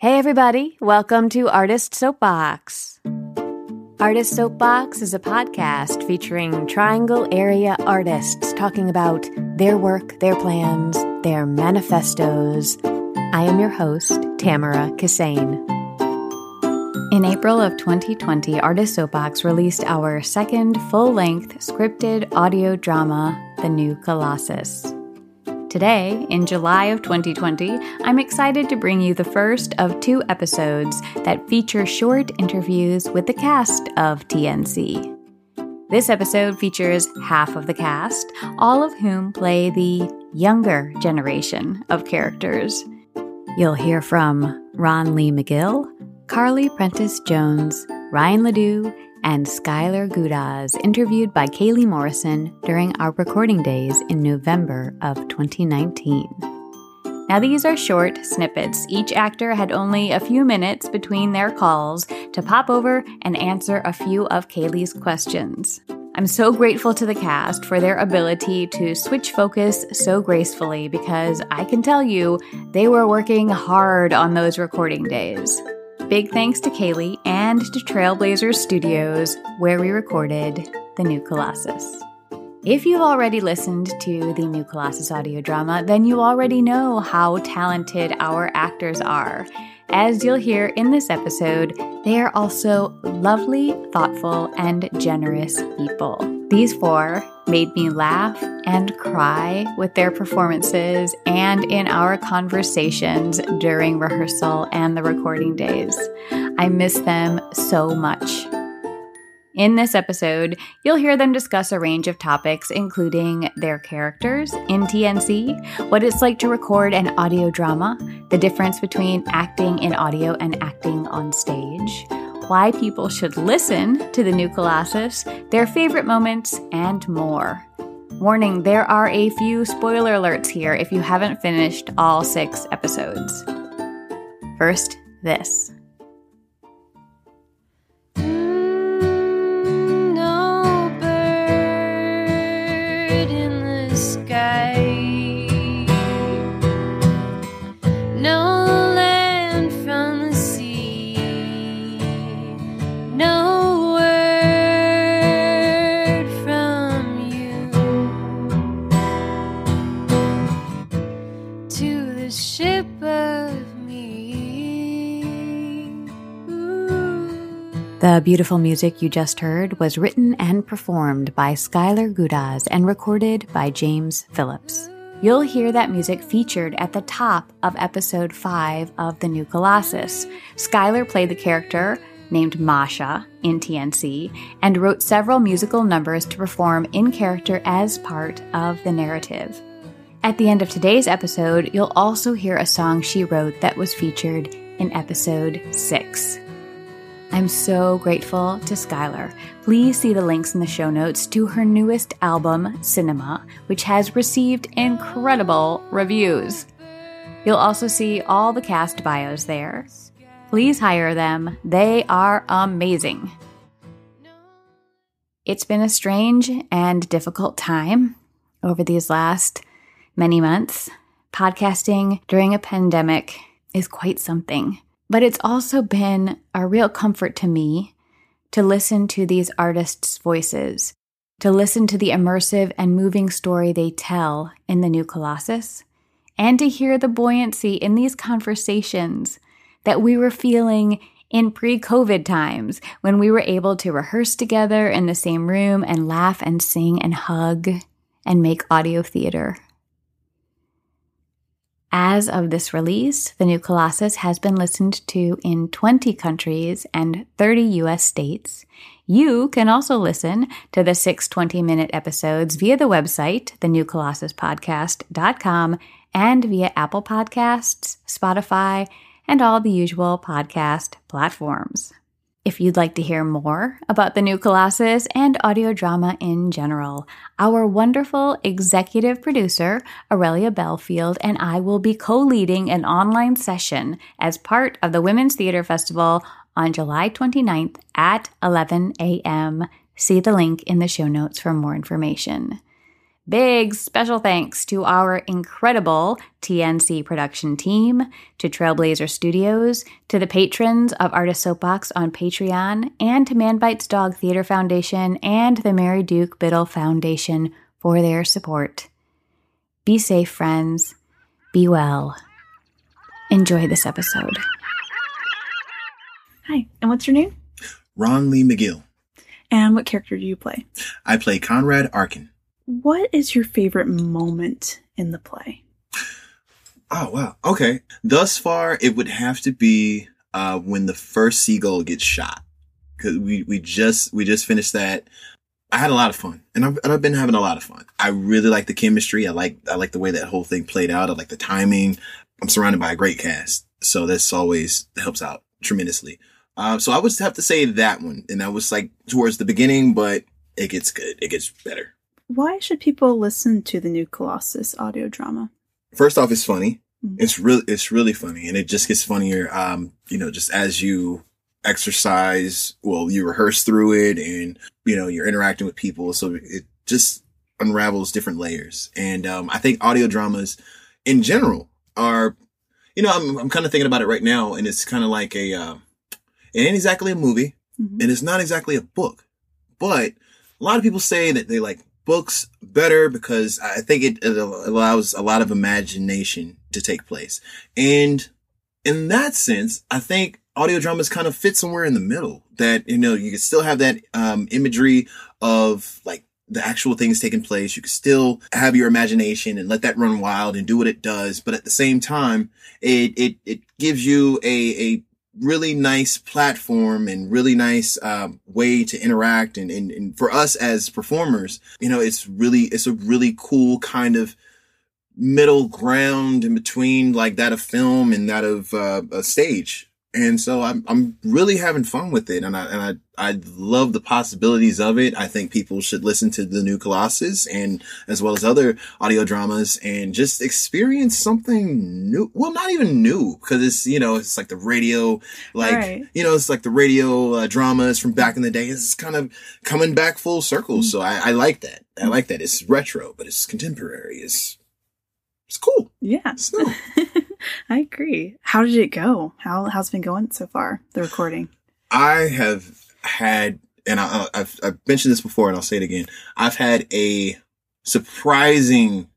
Hey, everybody, welcome to Artist Soapbox. Artist Soapbox is a podcast featuring Triangle area artists talking about their work, their plans, their manifestos. I am your host, Tamara Kissane. In April of 2020, Artist Soapbox released our second full length scripted audio drama, The New Colossus. Today, in July of 2020, I'm excited to bring you the first of two episodes that feature short interviews with the cast of TNC. This episode features half of the cast, all of whom play the younger generation of characters. You'll hear from Ron Lee McGill, Carly Prentice Jones, Ryan Ledoux, and Skylar Gudasz, interviewed by Kaylee Morrison during our recording days in November of 2019. Now, these are short snippets. Each actor had only a few minutes between their calls to pop over and answer a few of Kaylee's questions. I'm so grateful to the cast for their ability to switch focus so gracefully because I can tell you they were working hard on those recording days. Big thanks to Kaylee and to Trailblazers Studios, where we recorded The New Colossus. If you've already listened to the New Colossus audio drama, then you already know how talented our actors are. As you'll hear in this episode, they are also lovely, thoughtful, and generous people. These four made me laugh and cry with their performances and in our conversations during rehearsal and the recording days. I miss them so much. In this episode, you'll hear them discuss a range of topics, including their characters in TNC, what it's like to record an audio drama, the difference between acting in audio and acting on stage, why people should listen to the new Colossus, their favorite moments, and more. Warning there are a few spoiler alerts here if you haven't finished all six episodes. First, this. The beautiful music you just heard was written and performed by Skylar Gudasz and recorded by James Phillips. You'll hear that music featured at the top of episode 5 of The New Colossus. Skylar played the character named Masha in TNC and wrote several musical numbers to perform in character as part of the narrative. At the end of today's episode, you'll also hear a song she wrote that was featured in episode 6. I'm so grateful to Skylar. Please see the links in the show notes to her newest album, Cinema, which has received incredible reviews. You'll also see all the cast bios there. Please hire them, they are amazing. It's been a strange and difficult time over these last many months. Podcasting during a pandemic is quite something. But it's also been a real comfort to me to listen to these artists' voices, to listen to the immersive and moving story they tell in the new Colossus, and to hear the buoyancy in these conversations that we were feeling in pre COVID times when we were able to rehearse together in the same room and laugh and sing and hug and make audio theater. As of this release, the new Colossus has been listened to in 20 countries and 30 US states. You can also listen to the six 20 minute episodes via the website, thenewcolossuspodcast.com, and via Apple Podcasts, Spotify, and all the usual podcast platforms. If you'd like to hear more about the new Colossus and audio drama in general, our wonderful executive producer, Aurelia Belfield, and I will be co leading an online session as part of the Women's Theater Festival on July 29th at 11 a.m. See the link in the show notes for more information. Big special thanks to our incredible TNC production team, to Trailblazer Studios, to the patrons of Artist Soapbox on Patreon, and to Manbites Dog Theater Foundation and the Mary Duke Biddle Foundation for their support. Be safe, friends. Be well. Enjoy this episode. Hi, and what's your name? Ron Lee McGill. And what character do you play? I play Conrad Arkin. What is your favorite moment in the play? Oh wow. Okay. Thus far, it would have to be uh, when the first seagull gets shot because we we just we just finished that. I had a lot of fun, and I've, and I've been having a lot of fun. I really like the chemistry. I like I like the way that whole thing played out. I like the timing. I'm surrounded by a great cast, so this always helps out tremendously. Uh, so I would have to say that one, and that was like towards the beginning, but it gets good. It gets better. Why should people listen to the new Colossus audio drama? First off, it's funny. Mhm. It's really it's really funny, and it just gets funnier. Um, you know, just as you exercise, well, you rehearse through it, and you know, you're interacting with people, so it just unravels different layers. And um, I think audio dramas, in general, are, you know, I'm I'm kind of thinking about it right now, and it's kind of like a, uh, it ain't exactly a movie, Mhm. and it's not exactly a book, but a lot of people say that they like books better because I think it, it allows a lot of imagination to take place. And in that sense, I think audio dramas kind of fit somewhere in the middle that, you know, you can still have that, um, imagery of like the actual things taking place. You can still have your imagination and let that run wild and do what it does. But at the same time, it, it, it gives you a, a really nice platform and really nice um, way to interact and, and and for us as performers you know it's really it's a really cool kind of middle ground in between like that of film and that of uh, a stage and so I'm I'm really having fun with it, and I and I I love the possibilities of it. I think people should listen to the new Colossus and as well as other audio dramas and just experience something new. Well, not even new because it's you know it's like the radio, like Right. you know it's like the radio uh, dramas from back in the day. It's kind of coming back full circle. So I, I like that. I like that. It's retro, but it's contemporary. It's it's cool. Yeah, It's new. I agree. How did it go? How how's it been going so far? The recording. I have had, and I, I've, I've mentioned this before, and I'll say it again. I've had a surprising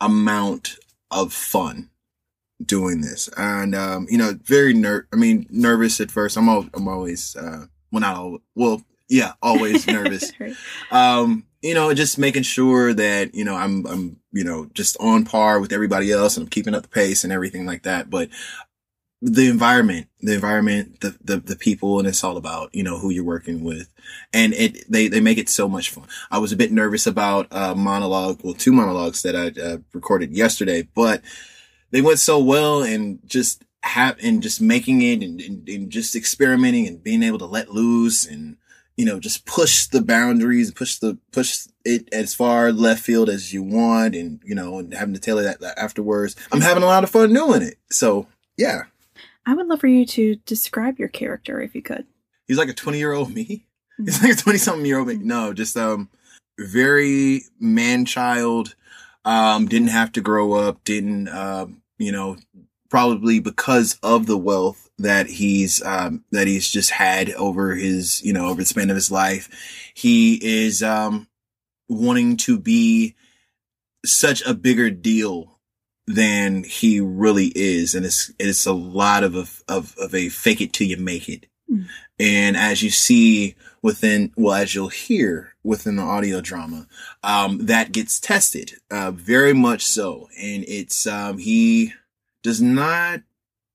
amount of fun doing this, and um, you know, very ner. I mean, nervous at first. I'm al- I'm always, uh, well, not all. Well, yeah, always nervous. Right. um, you know, just making sure that, you know, I'm, I'm, you know, just on par with everybody else and I'm keeping up the pace and everything like that. But the environment, the environment, the, the, the people, and it's all about, you know, who you're working with. And it, they, they make it so much fun. I was a bit nervous about a monologue, well, two monologues that I uh, recorded yesterday, but they went so well and just have, and just making it and, and, and just experimenting and being able to let loose and, you know, just push the boundaries, push the, push it as far left field as you want and, you know, and having to tailor that, that afterwards. I'm having a lot of fun doing it. So yeah, I would love for you to describe your character if you could. he's like a 20 year old me. He's like a 20 something year old me. No, just, um, very man child. Um, didn't have to grow up, didn't, um, you know, probably because of the wealth that he's, um, that he's just had over his, you know, over the span of his life. He is, um, wanting to be such a bigger deal than he really is. And it's, it's a lot of, a- of, of a fake it till you make it. Mm. And as you see within, well, as you'll hear within the audio drama, um, that gets tested, uh, very much so. And it's, um, he does not,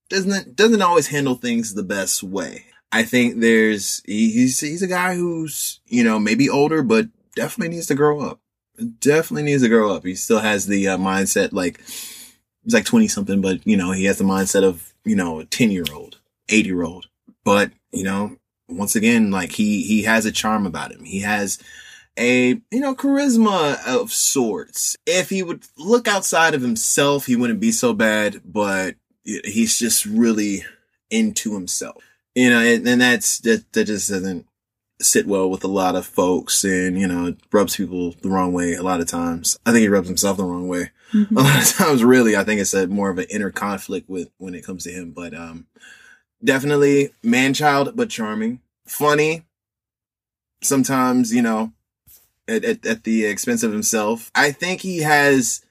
doesn't, doesn't always handle things the best way. I think there's, he, he's, he's a guy who's, you know, maybe older, but definitely needs to grow up. Definitely needs to grow up. He still has the uh, mindset like, he's like 20 something, but you know, he has the mindset of, you know, a 10 year old, 8 year old. But, you know, once again, like he, he has a charm about him. He has a, you know, charisma of sorts. If he would look outside of himself, he wouldn't be so bad, but he's just really into himself. You know, and, and that's, that, that just doesn't, sit well with a lot of folks and, you know, it rubs people the wrong way a lot of times. I think he rubs himself the wrong way. Mhm. A lot of times, really, I think it's a more of an inner conflict with when it comes to him, but, um, definitely man child, but charming, funny. Sometimes, you know, at, at, at the expense of himself. I think he has,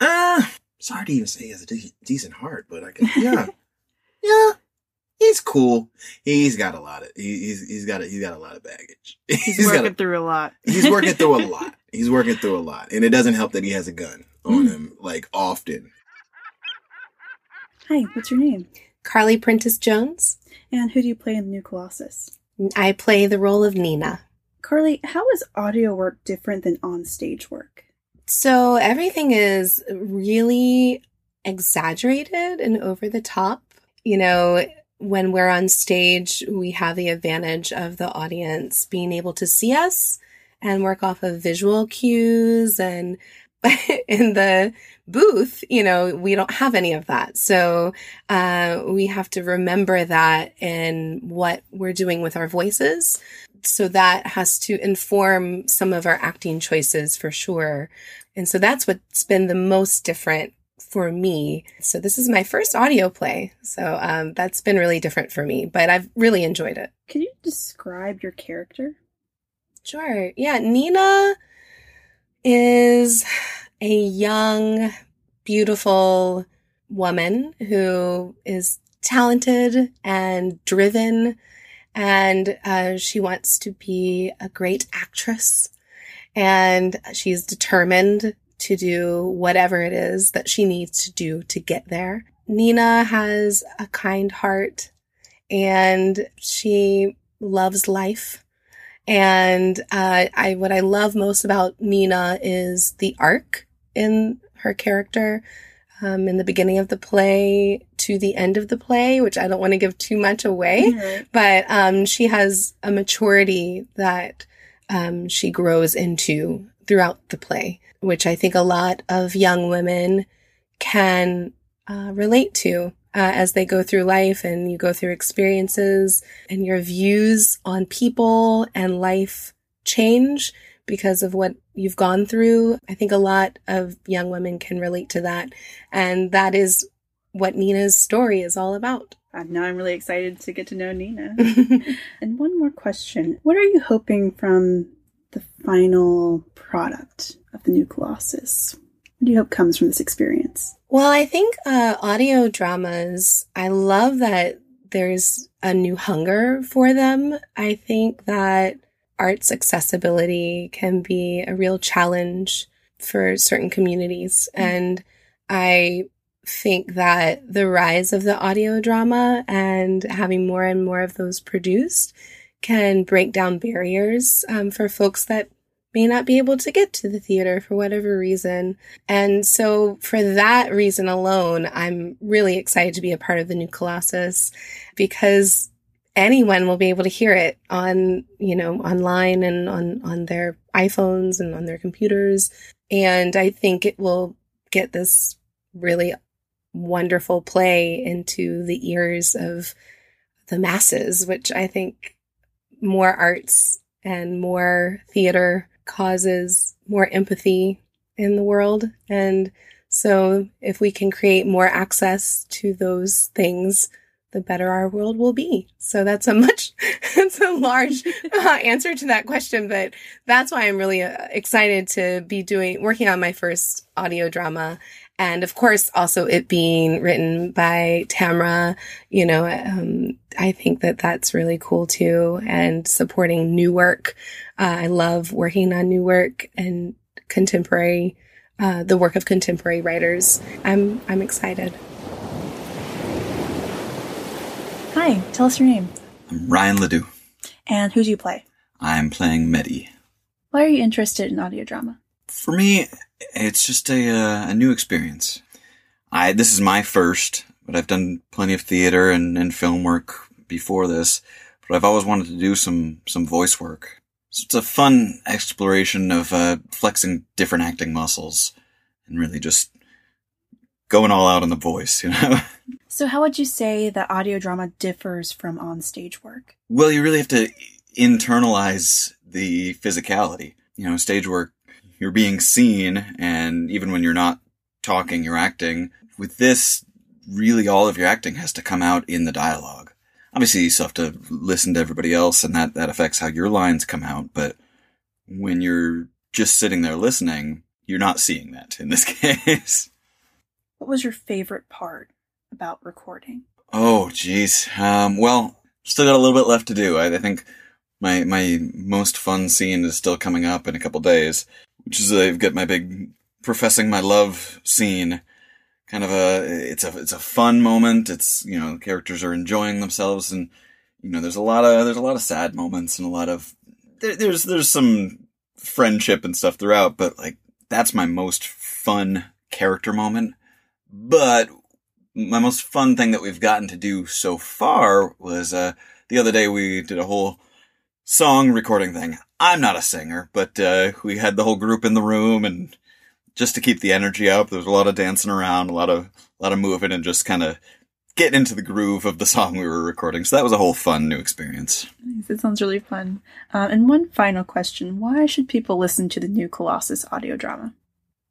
uh, it's hard to even say he has a de- decent heart, but I can, yeah, yeah, he's cool. He's got a lot of, he, he's, he's got a, he's got a lot of baggage. He's, got a- working through a lot. he's working through a lot. He's working through a lot. And it doesn't help that he has a gun on Mm. him, like often. Hi, what's your name? Carly Prentice Jones. And who do you play in the new Colossus? I play the role of Nina. Carly, how is audio work different than on stage work? So everything is really exaggerated and over the top. You know, when we're on stage, we have the advantage of the audience being able to see us and work off of visual cues and in the booth, you know, we don't have any of that. So, uh, we have to remember that in what we're doing with our voices. So that has to inform some of our acting choices for sure. And so that's what's been the most different for me. So this is my first audio play. So, um, that's been really different for me, but I've really enjoyed it. Can you describe your character? Sure. Yeah. Nina is a young, beautiful woman who is talented and driven, and uh, she wants to be a great actress. And she's determined to do whatever it is that she needs to do to get there. Nina has a kind heart and she loves life. And uh, I, what I love most about Nina is the arc in her character, um, in the beginning of the play to the end of the play, which I don't want to give too much away, Right. but um, she has a maturity that um, she grows into throughout the play, which I think a lot of young women can uh, relate to uh, as they go through life and you go through experiences and your views on people and life change because of what you've gone through. I think a lot of young women can relate to that. And that is what Nina's story is all about. Uh, now I'm really excited to get to know Nina. and one more question. What are you hoping from the final product of the new Colossus? What do you hope comes from this experience? Well, I think uh, audio dramas, I love that there's a new hunger for them. I think that arts accessibility can be a real challenge for certain communities. And I think that the rise of the audio drama and having more and more of those produced can break down barriers um, for folks that may not be able to get to the theater for whatever reason. And so for that reason alone, I'm really excited to be a part of the new Colossus because anyone will be able to hear it on, you know, online and on, on their iPhones and on their computers. And I think it will get this really wonderful play into the ears of the masses, which I think more arts and more theater causes more empathy in the world. And so if we can create more access to those things, the better our world will be. So that's a much, that's a large uh, answer to that question, but that's why I'm really uh, excited to be doing, working on my first audio drama. And of course, also it being written by Tamra, you know, um, I think that that's really cool too. And supporting new work. Uh, I love working on new work and contemporary, uh, the work of contemporary writers. I'm, I'm excited. Hi, tell us your name. I'm Ryan Ledoux. And who do you play? I'm playing Medi. Why are you interested in audio drama? For me, it's just a uh, a new experience. I this is my first, but I've done plenty of theater and, and film work before this. But I've always wanted to do some some voice work. So it's a fun exploration of uh, flexing different acting muscles and really just going all out on the voice. You know. So, how would you say that audio drama differs from on stage work? Well, you really have to internalize the physicality. You know, stage work, you're being seen, and even when you're not talking, you're acting. With this, really all of your acting has to come out in the dialogue. Obviously, you still have to listen to everybody else, and that, that affects how your lines come out, but when you're just sitting there listening, you're not seeing that in this case. What was your favorite part about recording? Oh, geez. Um, well, still got a little bit left to do. I, I think my my most fun scene is still coming up in a couple days, which is I've got my big professing my love scene. Kind of a it's a it's a fun moment. It's you know characters are enjoying themselves, and you know there's a lot of there's a lot of sad moments and a lot of there, there's there's some friendship and stuff throughout, but like that's my most fun character moment. But my most fun thing that we've gotten to do so far was uh the other day we did a whole song recording thing. I'm not a singer, but uh we had the whole group in the room and just to keep the energy up, there was a lot of dancing around, a lot of a lot of moving and just kind of getting into the groove of the song we were recording. So that was a whole fun new experience. Nice. It sounds really fun. Uh, and one final question Why should people listen to the new Colossus audio drama?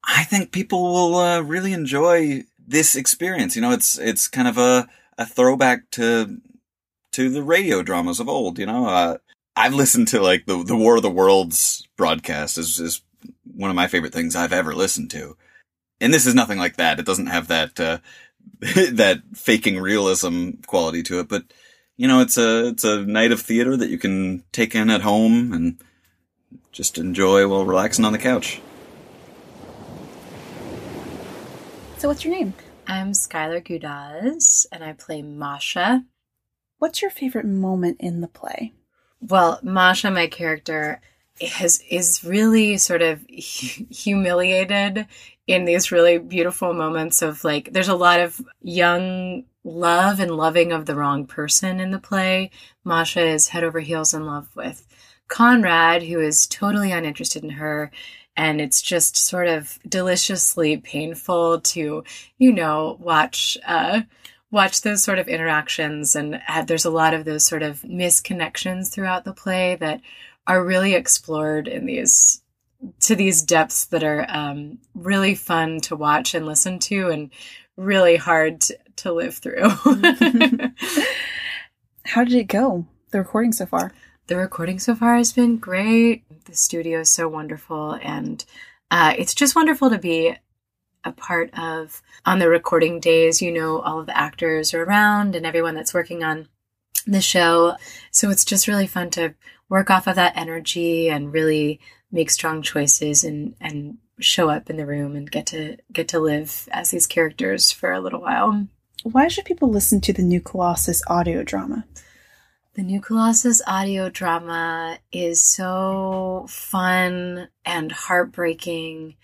I think people will uh, really enjoy this experience. You know, it's it's kind of a a throwback to to the radio dramas of old. You know, uh, I've listened to like the the War of the Worlds broadcast is is one of my favorite things I've ever listened to, and this is nothing like that. It doesn't have that uh, that faking realism quality to it, but you know, it's a it's a night of theater that you can take in at home and just enjoy while relaxing on the couch. So, what's your name? I'm Skylar Gudasz, and I play Masha. What's your favorite moment in the play? Well, Masha, my character, has is really sort of humiliated in these really beautiful moments of like. There's a lot of young love and loving of the wrong person in the play. Masha is head over heels in love with Conrad, who is totally uninterested in her. And it's just sort of deliciously painful to, you know, watch uh, watch those sort of interactions. And uh, there's a lot of those sort of misconnections throughout the play that are really explored in these to these depths that are um, really fun to watch and listen to, and really hard to, to live through. How did it go? The recording so far? The recording so far has been great. The studio is so wonderful, and uh, it's just wonderful to be a part of on the recording days. You know, all of the actors are around and everyone that's working on the show. So it's just really fun to work off of that energy and really make strong choices and and show up in the room and get to get to live as these characters for a little while. Why should people listen to the new Colossus audio drama? The new Colossus audio drama is so fun and heartbreaking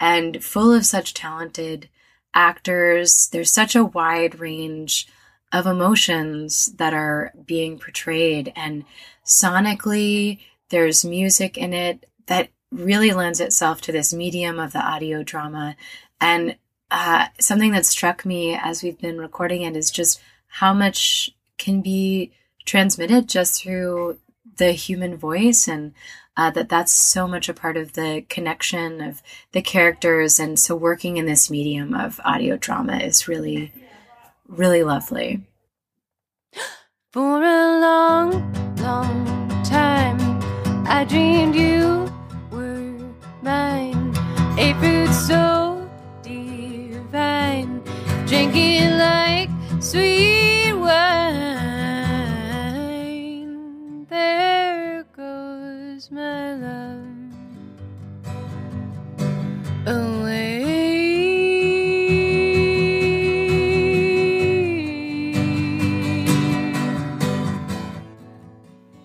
and full of such talented actors. There's such a wide range of emotions that are being portrayed, and sonically, there's music in it that really lends itself to this medium of the audio drama. And uh, something that struck me as we've been recording it is just how much can be transmitted just through the human voice and uh, that that's so much a part of the connection of the characters and so working in this medium of audio drama is really really lovely For a long, long time, I dreamed you were mine. A fruit so divine, drinking like sweet wine. My love away.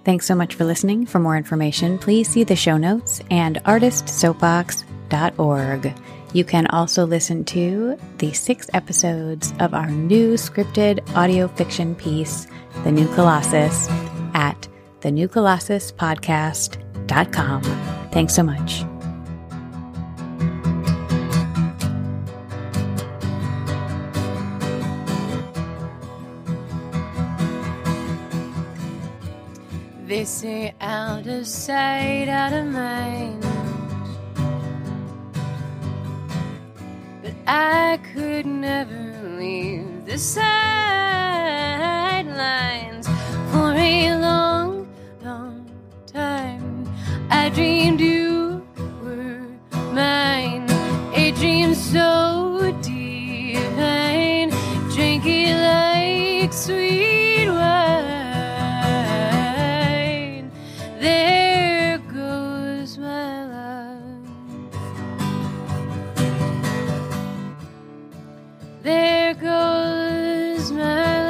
Thanks so much for listening. For more information, please see the show notes and artistsoapbox.org. You can also listen to the six episodes of our new scripted audio fiction piece, The New Colossus, at Thanks so much. They say out of sight, out of mind. But I could never leave the sideline. I dreamed you were mine. A dream so divine. Drink it like sweet wine. There goes my love. There goes my